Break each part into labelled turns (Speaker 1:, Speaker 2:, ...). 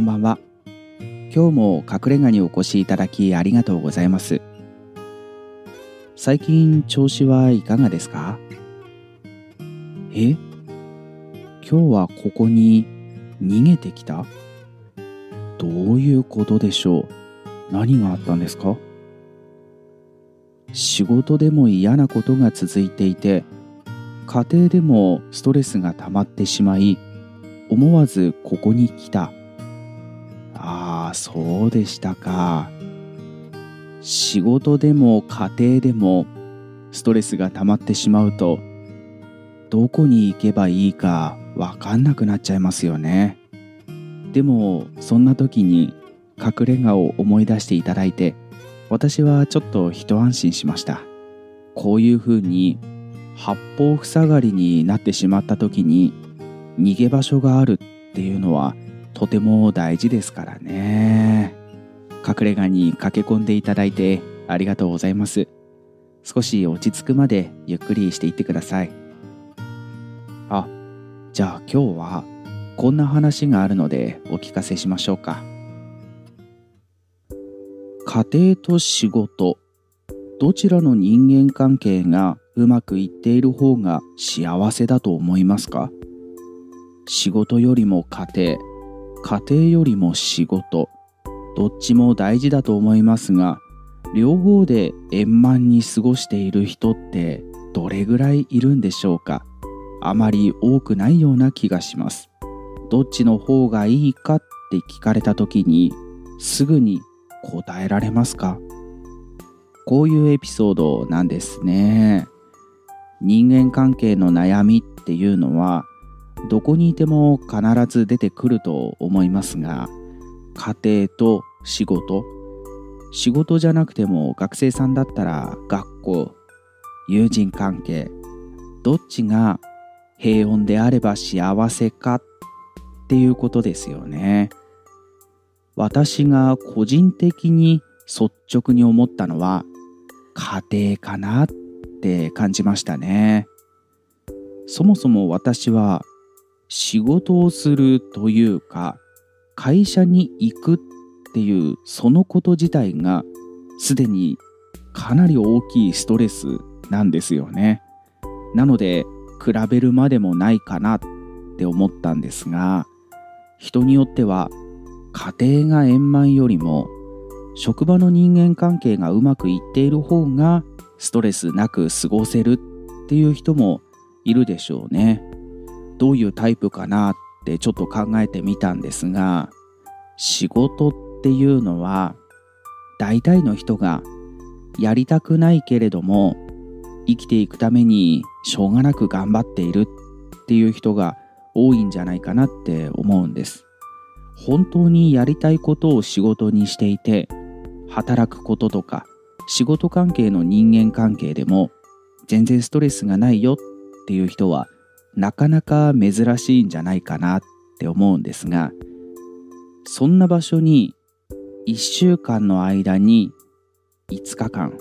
Speaker 1: こんばんは。今日も隠れ家にお越しいただきありがとうございます。最近調子はいかがですか？え？今日はここに逃げてきた？どういうことでしょう？何があったんですか？仕事でも嫌なことが続いていて家庭でもストレスが溜まってしまい思わずここに来た。そうでしたか。仕事でも家庭でもストレスが溜まってしまうとどこに行けばいいかわかんなくなっちゃいますよね。でもそんな時に隠れ家を思い出していただいて私はちょっと一安心しました。こういうふうに八方塞がりになってしまった時に逃げ場所があるっていうのはとても大事ですからね。隠れ家に駆け込んでいただいてありがとうございます。少し落ち着くまでゆっくりしていってください。あじゃあ今日はこんな話があるのでお聞かせしましょうか。家庭と仕事。どちらの人間関係がうまくいっている方が幸せだと思いますか？仕事よりも家庭。家庭よりも仕事。どっちも大事だと思いますが両方で円満に過ごしている人ってどれぐらいいるんでしょうか？あまり多くないような気がします。どっちの方がいいかって聞かれた時にすぐに答えられますか？こういうエピソードなんですね。人間関係の悩みっていうのはどこにいても必ず出てくると思いますが家庭と仕事。仕事じゃなくても学生さんだったら学校友人関係どっちが平穏であれば幸せかっていうことですよね。私が個人的に率直に思ったのは家庭かなって感じましたね。そもそも私は仕事をするというか会社に行くっていうそのこと自体がすでにかなり大きいストレスなんですよねなので比べるまでもないかなって思ったんですが人によっては家庭が円満よりも職場の人間関係がうまくいっている方がストレスなく過ごせるっていう人もいるでしょうね。どういうタイプかなってちょっと考えてみたんですが仕事っていうのは大体の人がやりたくないけれども生きていくためにしょうがなく頑張っているっていう人が多いんじゃないかなって思うんです。本当にやりたいことを仕事にしていて働くこととか仕事関係の人間関係でも全然ストレスがないよっていう人はなかなか珍しいんじゃないかなって思うんですがそんな場所に1週間の間に5日間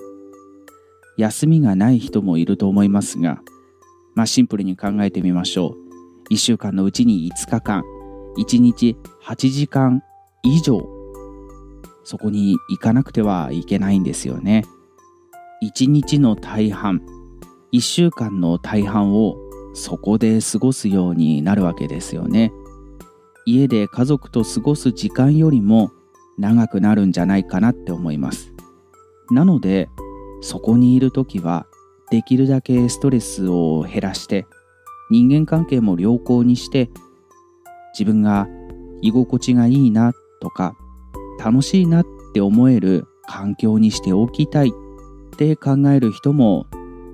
Speaker 1: 休みがない人もいると思いますがまあシンプルに考えてみましょう。1週間のうちに5日間1日8時間以上そこに行かなくてはいけないんですよね。1日の大半1週間の大半をそこで過ごすようになるわけですよね。家で家族と過ごす時間よりも長くなるんじゃないかなって思います。なのでそこにいる時はできるだけストレスを減らして人間関係も良好にして自分が居心地がいいなとか楽しいなって思える環境にしておきたいって考える人も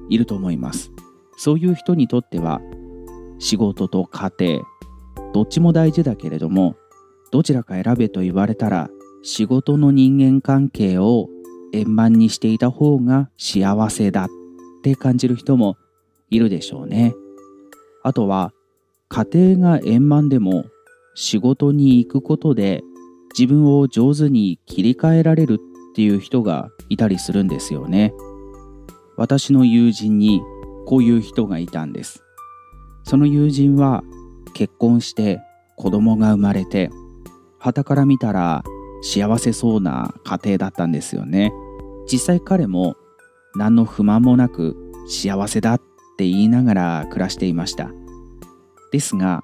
Speaker 1: いると思います。そういう人にとっては仕事と家庭どっちも大事だけれどもどちらか選べと言われたら仕事の人間関係を円満にしていた方が幸せだって感じる人もいるでしょうね。あとは家庭が円満でも仕事に行くことで自分を上手に切り替えられるっていう人がいたりするんですよね。私の友人にこういう人がいたんです。その友人は結婚して子供が生まれて傍から見たら幸せそうな家庭だったんですよね。実際彼も何の不満もなく幸せだって言いながら暮らしていました。ですが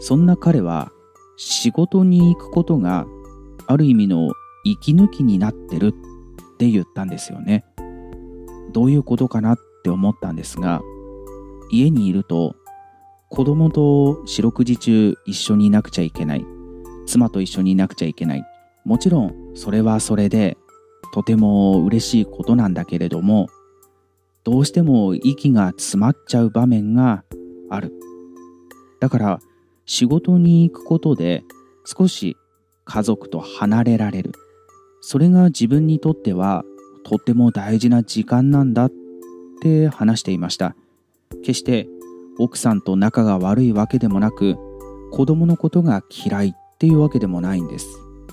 Speaker 1: そんな彼は仕事に行くことがある意味の息抜きになってるって言ったんですよね。どういうことかなっって思ったんですが家にいると子供と四六時中一緒にいなくちゃいけない妻と一緒にいなくちゃいけない。もちろんそれはそれでとても嬉しいことなんだけれどもどうしても息が詰まっちゃう場面がある。だから仕事に行くことで少し家族と離れられる。それが自分にとってはとても大事な時間なんだって話していました。決して奥さんと仲が悪いわけでもなく子供のことが嫌いっていうわけでもないんです。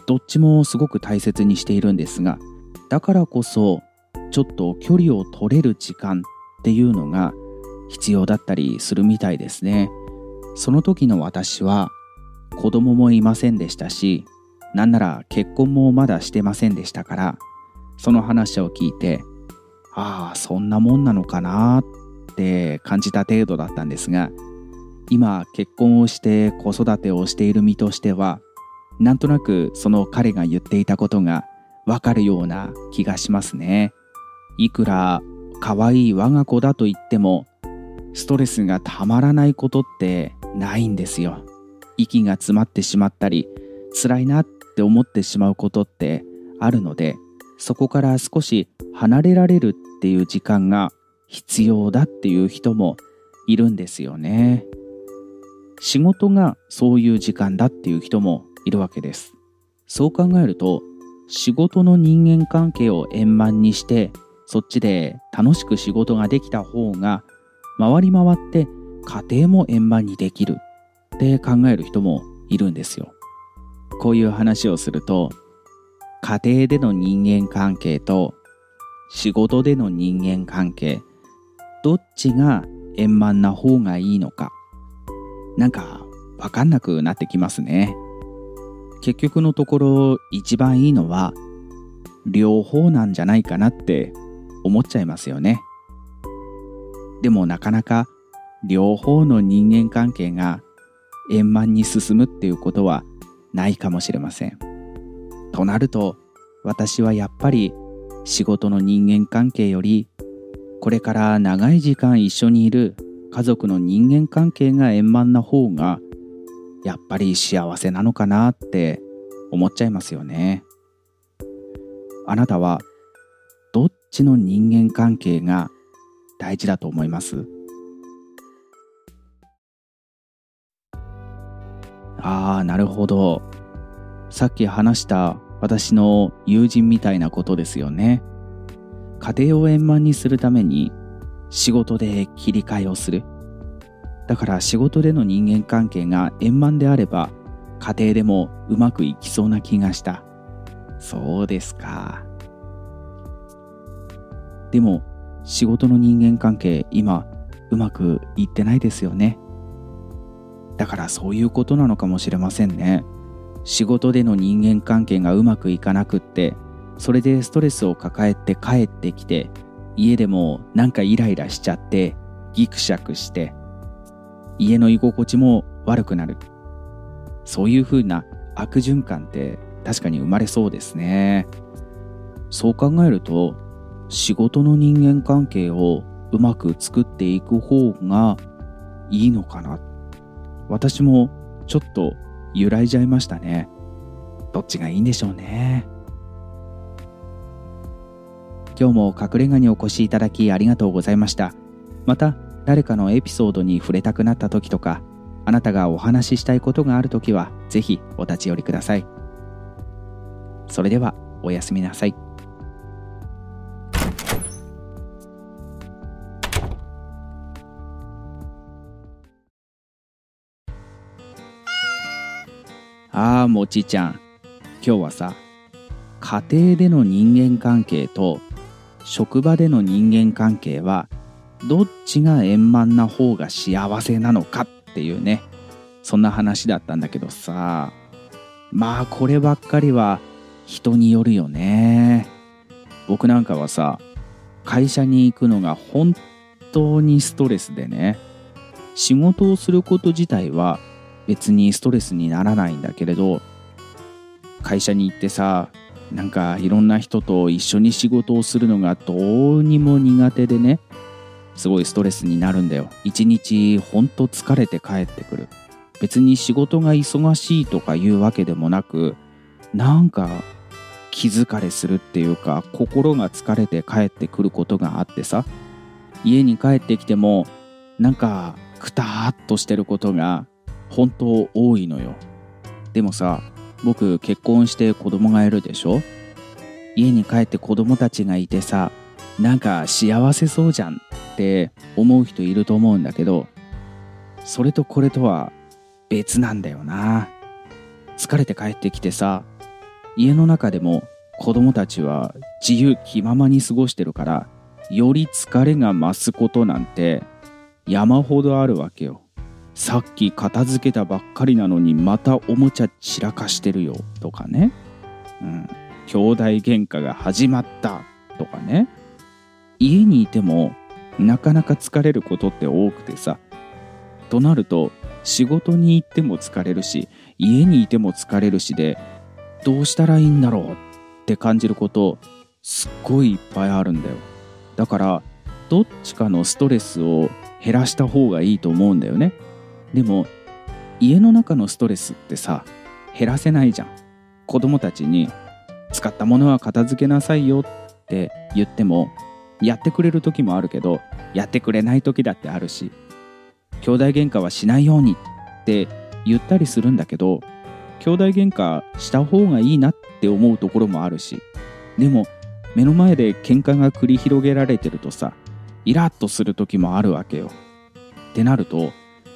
Speaker 1: どっちもすごく大切にしているんですがだからこそちょっと距離を取れる時間っていうのが必要だったりするみたいですね。その時の私は子供もいませんでしたしなんなら結婚もまだしてませんでしたからその話を聞いてああそんなもんなのかなって感じた程度だったんですが今結婚をして子育てをしている身としてはなんとなくその彼が言っていたことがわかるような気がしますね。いくら可愛い我が子だと言ってもストレスがたまらないことってないんですよ。息が詰まってしまったり辛いなって思ってしまうことってあるのでそこから少し離れられるっていう時間が必要だっていう人もいるんですよね。仕事がそういう時間だっていう人もいるわけです。そう考えると仕事の人間関係を円満にしてそっちで楽しく仕事ができた方が回り回って家庭も円満にできる。って考える人もいるんですよ。こういう話をすると家庭での人間関係と仕事での人間関係どっちが円満な方がいいのか。なんかわかんなくなってきますね。結局のところ一番いいのは両方なんじゃないかなって思っちゃいますよね。でもなかなか両方の人間関係が円満に進むっていうことはないかもしれません。となると私はやっぱり仕事の人間関係よりこれから長い時間一緒にいる家族の人間関係が円満な方がやっぱり幸せなのかなって思っちゃいますよね。あなたはどっちの人間関係が大事だと思います？ああなるほど。さっき話した私の友人みたいなことですよね。家庭を円満にするために仕事で切り替えをする。だから仕事での人間関係が円満であれば家庭でもうまくいきそうな気がした。そうですか。でも仕事の人間関係今うまくいってないですよね。だからそういうことなのかもしれませんね。仕事での人間関係がうまくいかなくってそれでストレスを抱えて帰ってきて家でもなんかイライラしちゃってギクシャクして家の居心地も悪くなる。そういうふうな悪循環って確かに生まれそうですね。そう考えると仕事の人間関係をうまく作っていく方がいいのかな。私もちょっと揺らいじゃいましたね。どっちがいいんでしょうね。今日も隠れ家にお越しいただきありがとうございました。また誰かのエピソードに触れたくなった時とかあなたがお話ししたいことがある時はぜひお立ち寄りください。それではおやすみなさい。ああもちちゃん。今日はさ家庭での人間関係と職場での人間関係はどっちが円満な方が幸せなのかっていうねそんな話だったんだけどさ。まあこればっかりは人によるよね。僕なんかはさ会社に行くのが本当にストレスでね仕事をすること自体は別にストレスにならないんだけれど会社に行ってさなんかいろんな人と一緒に仕事をするのがどうにも苦手でねすごいストレスになるんだよ。一日ほんと疲れて帰ってくる。別に仕事が忙しいとかいうわけでもなくなんか気疲れするっていうか心が疲れて帰ってくることがあってさ家に帰ってきてもなんかくたーっとしてることが本当多いのよ。でもさ僕結婚して子供がいるでしょ？家に帰って子供たちがいてさなんか幸せそうじゃんって思う人いると思うんだけどそれとこれとは別なんだよな。疲れて帰ってきてさ家の中でも子供たちは自由気ままに過ごしてるからより疲れが増すことなんて山ほどあるわけよ。さっき片付けたばっかりなのにまたおもちゃ散らかしてるよとかね。うん。兄弟喧嘩が始まったとかね。家にいてもなかなか疲れることって多くてさ。となると仕事に行っても疲れるし家にいても疲れるしでどうしたらいいんだろうって感じることすっごいいっぱいあるんだよ。だからどっちかのストレスを減らした方がいいと思うんだよね。でも家の中のストレスってさ減らせないじゃん。子供たちに使ったものは片付けなさいよって言ってもやってくれる時もあるけどやってくれない時だってあるし兄弟喧嘩はしないようにって言ったりするんだけど兄弟喧嘩した方がいいなって思うところもあるしでも目の前で喧嘩が繰り広げられてるとさイラッとする時もあるわけよ。ってなると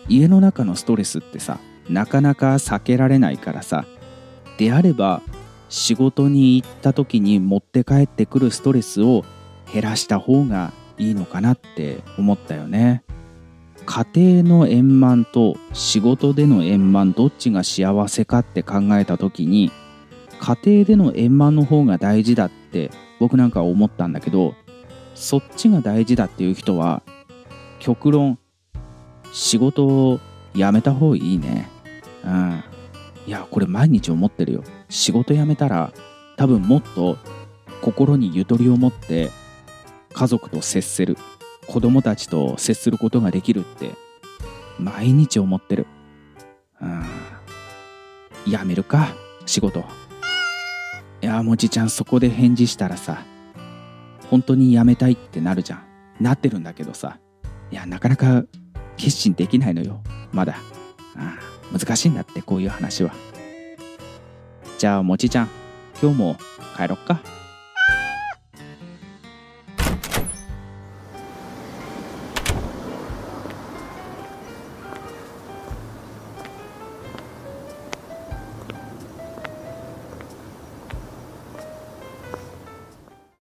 Speaker 1: 家の中のストレスってさなかなか避けられないからさであれば仕事に行った時に持って帰ってくるストレスを減らした方がいいのかなって思ったよね。家庭の円満と仕事での円満どっちが幸せかって考えた時に家庭での円満の方が大事だって僕なんか思ったんだけどそっちが大事だっていう人は極論仕事を辞めた方がいいね。うん。いやこれ毎日思ってるよ。仕事辞めたら多分もっと心にゆとりを持って家族と接せる子供たちと接することができるって毎日思ってる。うん。辞めるか仕事。いやもちちゃんそこで返事したらさ本当に辞めたいってなるじゃん。なってるんだけどさ。いやなかなか決心できないのよ。まだ。ああ難しいんだってこういう話は。じゃあもちちゃん今日も帰ろっか。